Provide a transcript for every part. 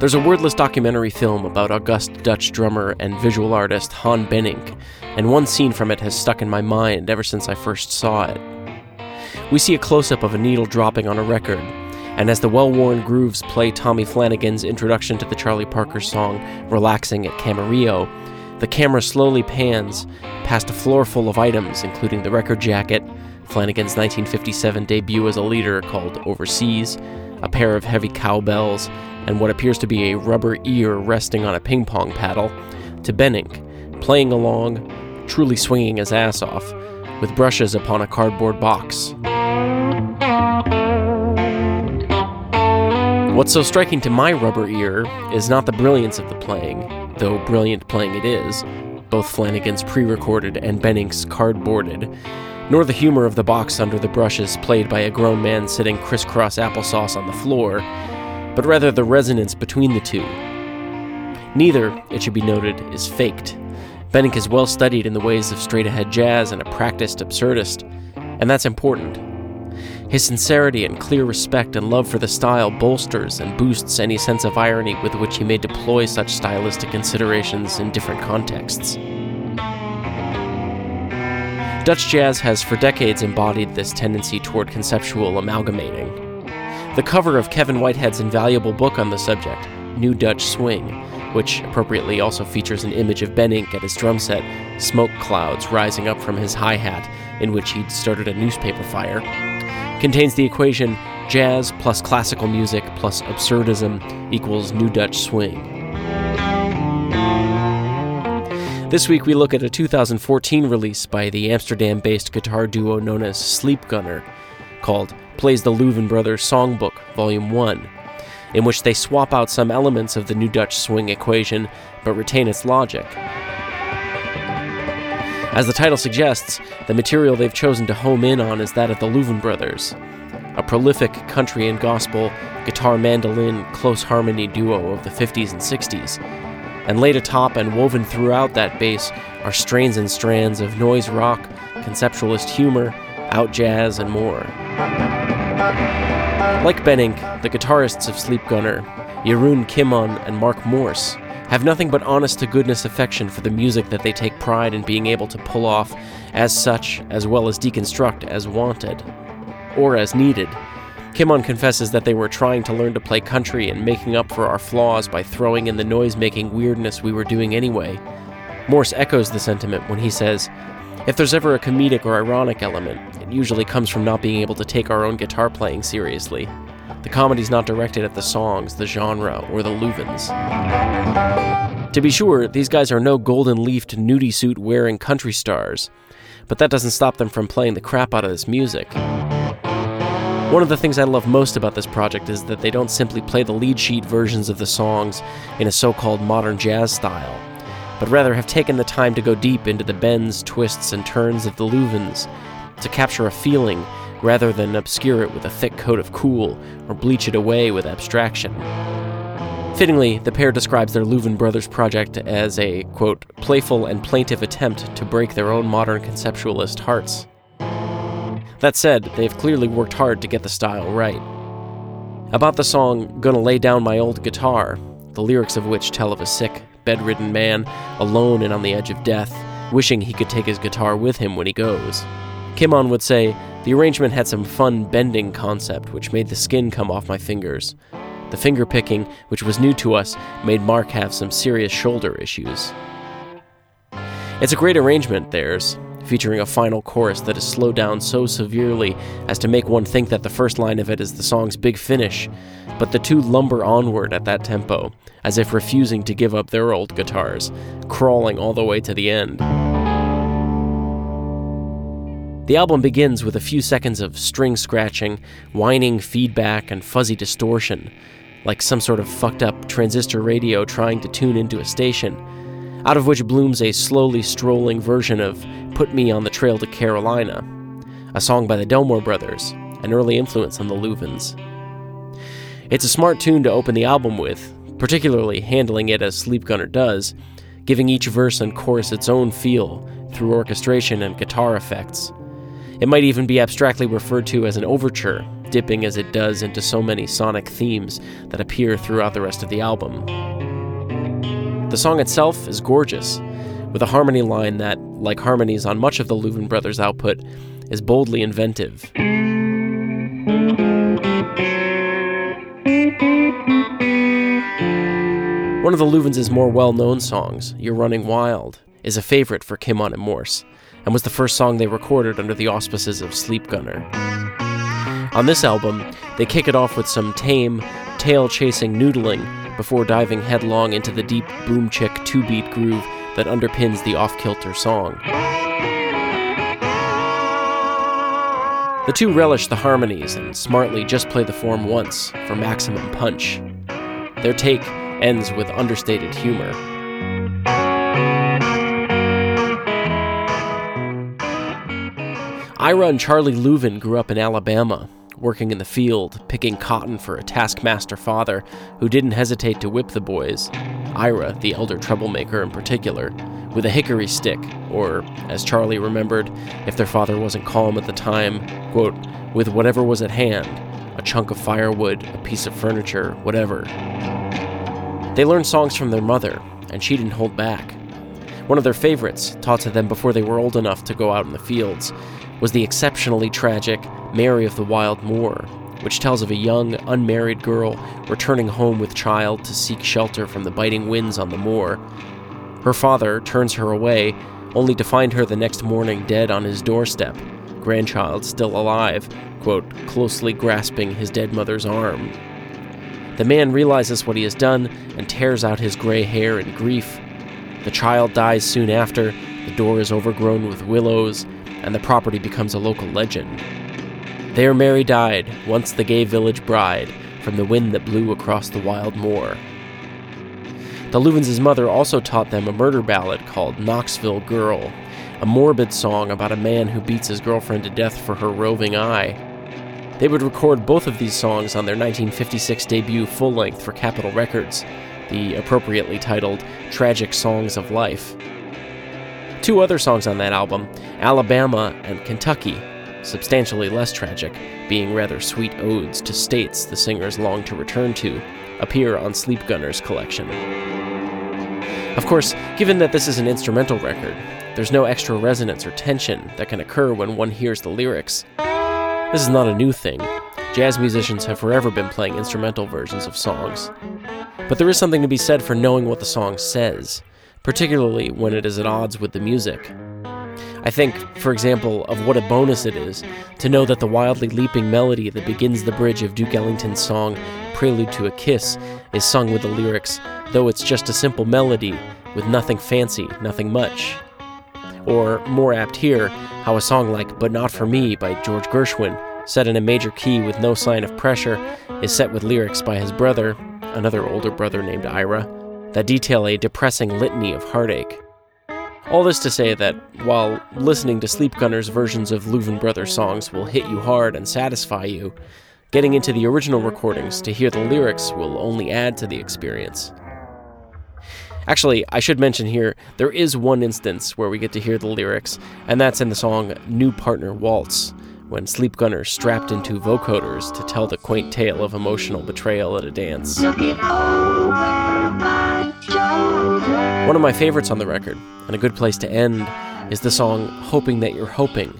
There's a wordless documentary film about august Dutch drummer and visual artist Han Bennink, and one scene from it has stuck in my mind ever since I first saw it. We see a close up of a needle dropping on a record, and as the well worn grooves play Tommy Flanagan's introduction to the Charlie Parker song Relaxing at Camarillo, the camera slowly pans past a floor full of items, including the record jacket, Flanagan's 1957 debut as a leader called Overseas, a pair of heavy cowbells, and what appears to be a rubber ear resting on a ping pong paddle, to Bennink, playing along, truly swinging his ass off, with brushes upon a cardboard box. What's so striking to my rubber ear is not the brilliance of the playing, though brilliant playing it is, both Flanagan's pre recorded and Bennink's cardboarded, nor the humor of the box under the brushes played by a grown man sitting crisscross applesauce on the floor, but rather the resonance between the two. Neither, it should be noted, is faked. Bennink is well studied in the ways of straight ahead jazz and a practiced absurdist, and that's important. His sincerity and clear respect and love for the style bolsters and boosts any sense of irony with which he may deploy such stylistic considerations in different contexts. Dutch jazz has for decades embodied this tendency toward conceptual amalgamating. The cover of Kevin Whitehead's invaluable book on the subject, New Dutch Swing, which appropriately also features an image of Bennink at his drum set, smoke clouds rising up from his hi hat, in which he'd started a newspaper fire, contains the equation jazz plus classical music plus absurdism equals New Dutch Swing. This week we look at a 2014 release by the Amsterdam based guitar duo known as Sleep Gunner called Plays the Louvin Brothers Songbook, Volume 1, in which they swap out some elements of the New Dutch swing equation but retain its logic. As the title suggests, the material they've chosen to home in on is that of the Louvin Brothers, a prolific country and gospel guitar mandolin close harmony duo of the 50s and 60s and laid atop and woven throughout that bass are strains and strands of noise rock, conceptualist humor, out jazz, and more. Like Bennink, the guitarists of Sleep Gunner, Jeroen Kimman and Mark Morse, have nothing but honest to goodness affection for the music that they take pride in being able to pull off as such, as well as deconstruct as wanted, or as needed, Kimman confesses that they were trying to learn to play country and making up for our flaws by throwing in the noise making weirdness we were doing anyway. Morse echoes the sentiment when he says, If there's ever a comedic or ironic element, it usually comes from not being able to take our own guitar playing seriously. The comedy's not directed at the songs, the genre, or the Louvins. To be sure, these guys are no golden leafed nudie suit wearing country stars, but that doesn't stop them from playing the crap out of this music. One of the things I love most about this project is that they don't simply play the lead sheet versions of the songs in a so called modern jazz style, but rather have taken the time to go deep into the bends, twists, and turns of the Louvins to capture a feeling rather than obscure it with a thick coat of cool or bleach it away with abstraction. Fittingly, the pair describes their Louvin Brothers project as a, quote, playful and plaintive attempt to break their own modern conceptualist hearts. That said, they've clearly worked hard to get the style right. About the song Gonna Lay Down My Old Guitar, the lyrics of which tell of a sick, bedridden man, alone and on the edge of death, wishing he could take his guitar with him when he goes. Kimman would say, The arrangement had some fun bending concept which made the skin come off my fingers. The finger picking, which was new to us, made Mark have some serious shoulder issues. It's a great arrangement, theirs, featuring a final chorus that is slowed down so severely as to make one think that the first line of it is the song's big finish, but the two lumber onward at that tempo, as if refusing to give up their old guitars, crawling all the way to the end. The album begins with a few seconds of string scratching, whining feedback, and fuzzy distortion, like some sort of fucked up transistor radio trying to tune into a station out of which blooms a slowly strolling version of Put Me on the Trail to Carolina, a song by the Delmore Brothers, an early influence on the Louvins. It's a smart tune to open the album with, particularly handling it as Sleep Gunner does, giving each verse and chorus its own feel through orchestration and guitar effects. It might even be abstractly referred to as an overture, dipping as it does into so many sonic themes that appear throughout the rest of the album. The song itself is gorgeous, with a harmony line that, like harmonies on much of the Louvin Brothers output, is boldly inventive. One of the Louvins' more well known songs, You're Running Wild, is a favorite for Kimman and Morse, and was the first song they recorded under the auspices of Sleep Gunner. On this album, they kick it off with some tame, tail chasing noodling before diving headlong into the deep boom chick two beat groove that underpins the off kilter song. The two relish the harmonies and smartly just play the form once for maximum punch. Their take ends with understated humor. Ira and Charlie Louvin grew up in Alabama, working in the field, picking cotton for a taskmaster father who didn't hesitate to whip the boys, Ira, the elder troublemaker in particular, with a hickory stick, or, as Charlie remembered, if their father wasn't calm at the time, quote, with whatever was at hand a chunk of firewood, a piece of furniture, whatever. They learned songs from their mother, and she didn't hold back. One of their favorites, taught to them before they were old enough to go out in the fields, was the exceptionally tragic Mary of the Wild Moor, which tells of a young, unmarried girl returning home with child to seek shelter from the biting winds on the moor. Her father turns her away, only to find her the next morning dead on his doorstep, grandchild still alive, quote, closely grasping his dead mother's arm. The man realizes what he has done and tears out his gray hair in grief. The child dies soon after, the door is overgrown with willows, and the property becomes a local legend. There Mary died, once the gay village bride, from the wind that blew across the wild moor. The Louvins' mother also taught them a murder ballad called Knoxville Girl, a morbid song about a man who beats his girlfriend to death for her roving eye. They would record both of these songs on their 1956 debut full length for Capitol Records, the appropriately titled Tragic Songs of Life. Two other songs on that album, Alabama and Kentucky, substantially less tragic, being rather sweet odes to states the singers long to return to, appear on Sleep Gunner's collection. Of course, given that this is an instrumental record, there's no extra resonance or tension that can occur when one hears the lyrics. This is not a new thing. Jazz musicians have forever been playing instrumental versions of songs. But there is something to be said for knowing what the song says, particularly when it is at odds with the music. I think, for example, of what a bonus it is to know that the wildly leaping melody that begins the bridge of Duke Ellington's song Prelude to a Kiss is sung with the lyrics, though it's just a simple melody with nothing fancy, nothing much. Or, more apt here, how a song like But Not For Me by George Gershwin, set in a major key with no sign of pressure, is set with lyrics by his brother, another older brother named Ira, that detail a depressing litany of heartache. All this to say that, while listening to Sleep Gunner's versions of Louvin Brothers songs will hit you hard and satisfy you, getting into the original recordings to hear the lyrics will only add to the experience. Actually, I should mention here, there is one instance where we get to hear the lyrics, and that's in the song New Partner Waltz, when Sleep Gunner strapped into vocoders to tell the quaint tale of emotional betrayal at a dance. One of my favorites on the record, and a good place to end, is the song Hoping That You're Hoping,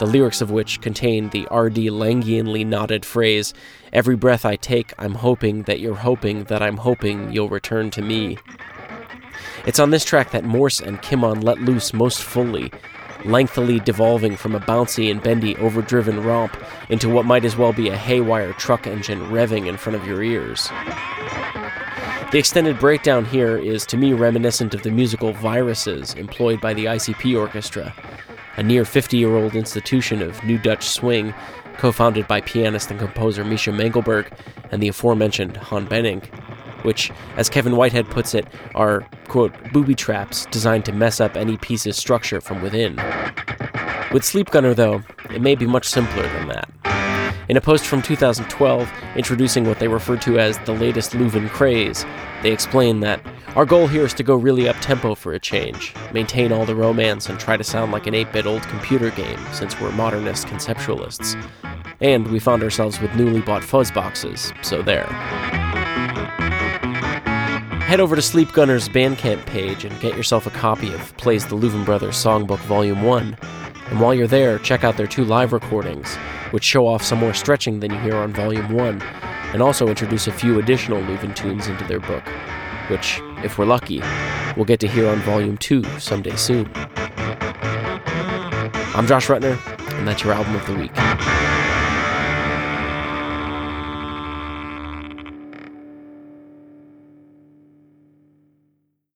the lyrics of which contain the R.D. Laingianly knotted phrase, Every breath I take, I'm hoping that you're hoping that I'm hoping you'll return to me. It's on this track that Morse and Kimman let loose most fully, lengthily devolving from a bouncy and bendy, overdriven romp into what might as well be a haywire truck engine revving in front of your ears. The extended breakdown here is to me reminiscent of the musical Viruses employed by the ICP Orchestra, a near 50 year old institution of New Dutch swing co founded by pianist and composer Misha Mengelberg and the aforementioned Han Bennink which, as Kevin Whitehead puts it, are, quote, booby traps designed to mess up any piece's structure from within. With Sleep Gunner, though, it may be much simpler than that. In a post from 2012 introducing what they refer to as the latest Louvin craze, they explain that Our goal here is to go really up tempo for a change, maintain all the romance, and try to sound like an 8 bit old computer game since we're modernist conceptualists. And we found ourselves with newly bought fuzz boxes, so there. Head over to Sleep Gunner's Bandcamp page and get yourself a copy of Plays the Louvin Brothers Songbook Volume 1. And while you're there, check out their two live recordings, which show off some more stretching than you hear on Volume 1, and also introduce a few additional Louvin tunes into their book which, if we're lucky, we'll get to hear on Volume 2 someday soon. I'm Josh Rutner, and that's your album of the week.